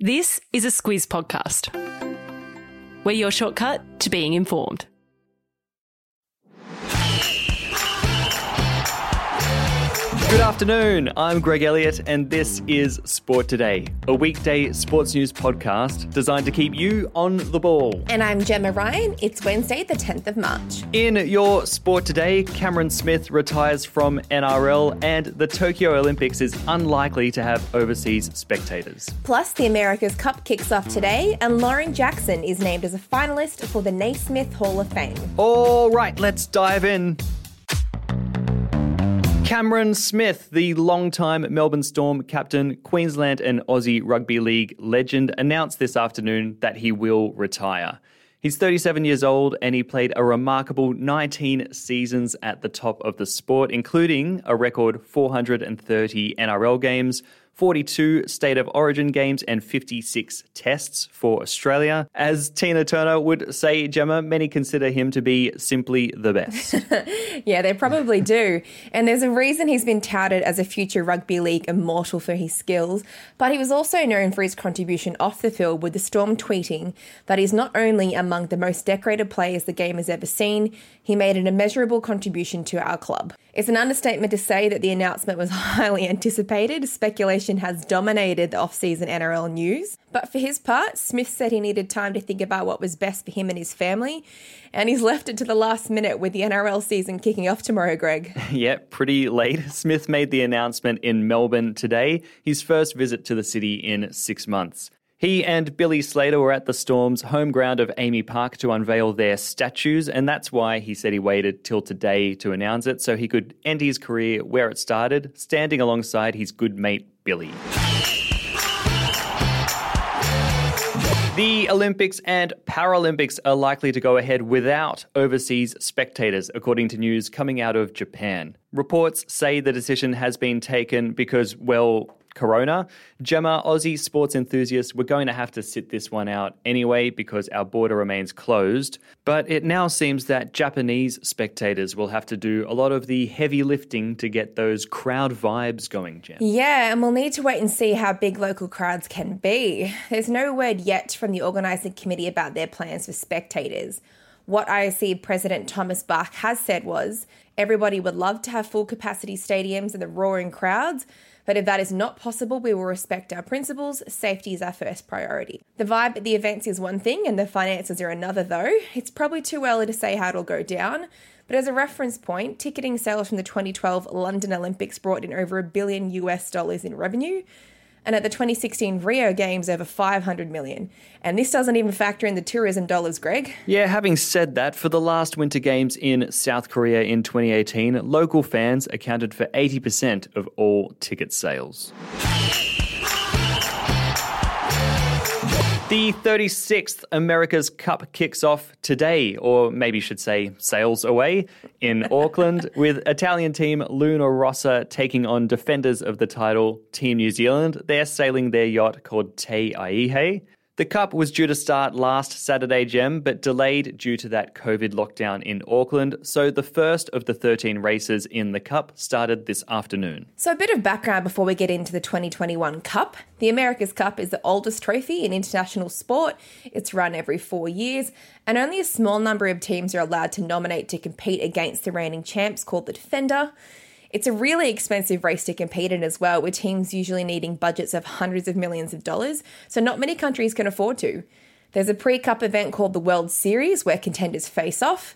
This is a Squiz podcast. We're your shortcut to being informed. Good afternoon. I'm Greg Elliott, and this is Sport Today, a weekday sports news podcast designed to keep you on the ball. And I'm Gemma Ryan. It's Wednesday, the 10th of March. In your Sport Today, Cameron Smith retires from NRL, and the Tokyo Olympics is unlikely to have overseas spectators. Plus, the America's Cup kicks off today, and Lauren Jackson is named as a finalist for the Naismith Hall of Fame. All right, let's dive in. Cameron Smith, the long-time Melbourne Storm captain, Queensland and Aussie Rugby League legend, announced this afternoon that he will retire. He's 37 years old and he played a remarkable 19 seasons at the top of the sport, including a record 430 NRL games, 42 State of Origin games, and 56 tests for Australia. As Tina Turner would say, Gemma, many consider him to be simply the best. yeah, they probably do. And there's a reason he's been touted as a future rugby league immortal for his skills, but he was also known for his contribution off the field, with the Storm tweeting that he's not only among the most decorated players the game has ever seen, he made an immeasurable contribution to our club. It's an understatement to say that the announcement was highly anticipated. Speculation has dominated the off-season NRL news. But for his part, Smith said he needed time to think about what was best for him and his family, and he's left it to the last minute with the NRL season kicking off tomorrow, Greg. yeah, pretty late. Smith made the announcement in Melbourne today, his first visit to the city in six months. He and Billy Slater were at the Storm's home ground of AAMI Park to unveil their statues, and that's why he said he waited till today to announce it so he could end his career where it started, standing alongside his good mate Billy. The Olympics and Paralympics are likely to go ahead without overseas spectators, according to news coming out of Japan. Reports say the decision has been taken because, well, Corona. Gemma, Aussie sports enthusiasts, we're going to have to sit this one out anyway because our border remains closed. But it now seems that Japanese spectators will have to do a lot of the heavy lifting to get those crowd vibes going, Gem. Yeah, and we'll need to wait and see how big local crowds can be. There's no word yet from the organising committee about their plans for spectators. What IOC President Thomas Bach has said was everybody would love to have full capacity stadiums and the roaring crowds, but if that is not possible, we will respect our principles. Safety is our first priority. The vibe at the events is one thing and the finances are another, though. It's probably too early to say how it'll go down. But as a reference point, ticketing sales from the 2012 London Olympics brought in over a billion US dollars in revenue and at the 2016 Rio Games over 500 million. And this doesn't even factor in the tourism dollars, Greg. Yeah, having said that, for the last Winter Games in South Korea in 2018, local fans accounted for 80% of all ticket sales. The 36th America's Cup kicks off today, or maybe should say sails away, in Auckland, with Italian team Luna Rossa taking on defenders of the title, Team New Zealand. They're sailing their yacht called Te Aihe. The Cup was due to start last Saturday, Gem, but delayed due to that COVID lockdown in Auckland. So the first of the 13 races in the Cup started this afternoon. So, a bit of background before we get into the 2021 Cup. The America's Cup is the oldest trophy in international sport. It's run every four years, and only a small number of teams are allowed to nominate to compete against the reigning champs called the Defender. It's a really expensive race to compete in as well, with teams usually needing budgets of hundreds of millions of dollars, so not many countries can afford to. There's a pre cup event called the World Series where contenders face off.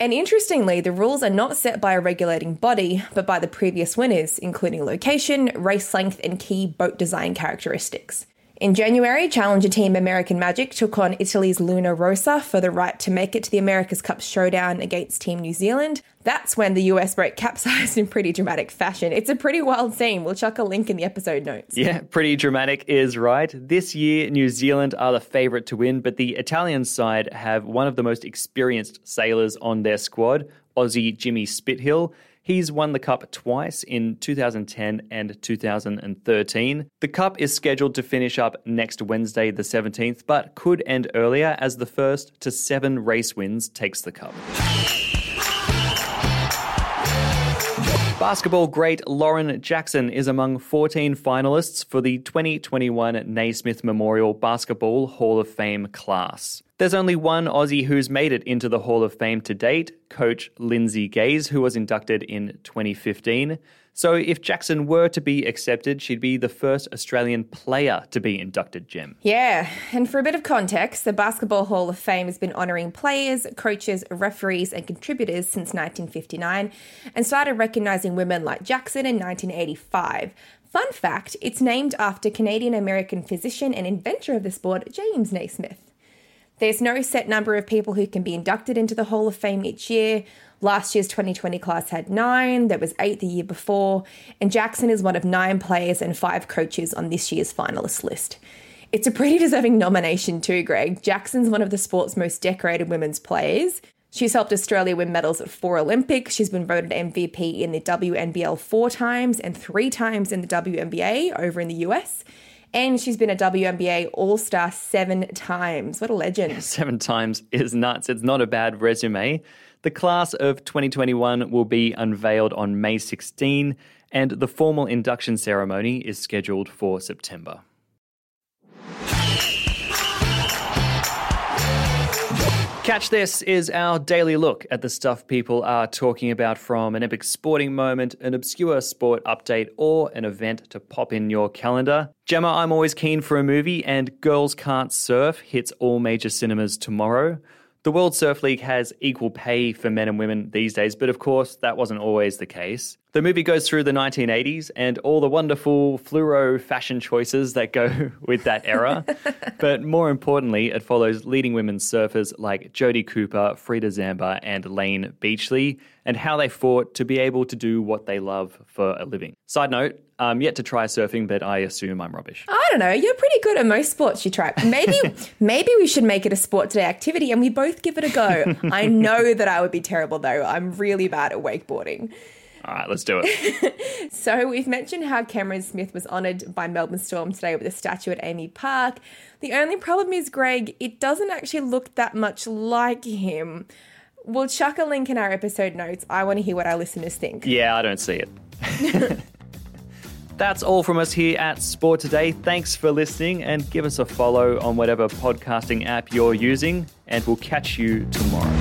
And interestingly, the rules are not set by a regulating body, but by the previous winners, including location, race length, and key boat design characteristics. In January, challenger team American Magic took on Italy's Luna Rossa for the right to make it to the America's Cup showdown against Team New Zealand. That's when the US boat capsized in pretty dramatic fashion. It's a pretty wild scene. We'll chuck a link in the episode notes. Yeah, pretty dramatic is right. This year, New Zealand are the favourite to win, but the Italian side have one of the most experienced sailors on their squad, Aussie Jimmy Spithill. He's won the Cup twice in 2010 and 2013. The Cup is scheduled to finish up next Wednesday, the 17th, but could end earlier as the first to seven race wins takes the Cup. Basketball great Lauren Jackson is among 14 finalists for the 2021 Naismith Memorial Basketball Hall of Fame class. There's only one Aussie who's made it into the Hall of Fame to date, coach Lindsay Gaze, who was inducted in 2015. So if Jackson were to be accepted, she'd be the first Australian player to be inducted, Jim. Yeah, and for a bit of context, the Basketball Hall of Fame has been honouring players, coaches, referees, and contributors since 1959 and started recognising women like Jackson in 1985. Fun fact it's named after Canadian American physician and inventor of the sport, James Naismith. There's no set number of people who can be inducted into the Hall of Fame each year. Last year's 2020 class had nine, there was eight the year before, and Jackson is one of nine players and five coaches on this year's finalist list. It's a pretty deserving nomination, too, Greg. Jackson's one of the sport's most decorated women's players. She's helped Australia win medals at four Olympics. She's been voted MVP in the WNBL four times and three times in the WNBA over in the US. And she's been a WNBA All Star seven times. What a legend. Seven times is nuts. It's not a bad resume. The class of 2021 will be unveiled on May 16, and the formal induction ceremony is scheduled for September. Catch This is our daily look at the stuff people are talking about from an epic sporting moment, an obscure sport update, or an event to pop in your calendar. Gemma, I'm always keen for a movie, and Girls Can't Surf hits all major cinemas tomorrow. The World Surf League has equal pay for men and women these days, but of course, that wasn't always the case. The movie goes through the 1980s and all the wonderful fluoro fashion choices that go with that era. but more importantly, it follows leading women surfers like Jodie Cooper, Frida Zamba, and Layne Beachley, and how they fought to be able to do what they love for a living. Side note, I'm yet to try surfing, but I assume I'm rubbish. I don't know. You're pretty good at most sports you try. Maybe maybe we should make it a sport today activity and we both give it a go. I know that I would be terrible though. I'm really bad at wakeboarding. All right, let's do it. so, we've mentioned how Cameron Smith was honoured by Melbourne Storm today with a statue at AAMI Park. The only problem is, Greg, it doesn't actually look that much like him. We'll chuck a link in our episode notes. I want to hear what our listeners think. Yeah, I don't see it. That's all from us here at Sport Today. Thanks for listening and give us a follow on whatever podcasting app you're using, and we'll catch you tomorrow.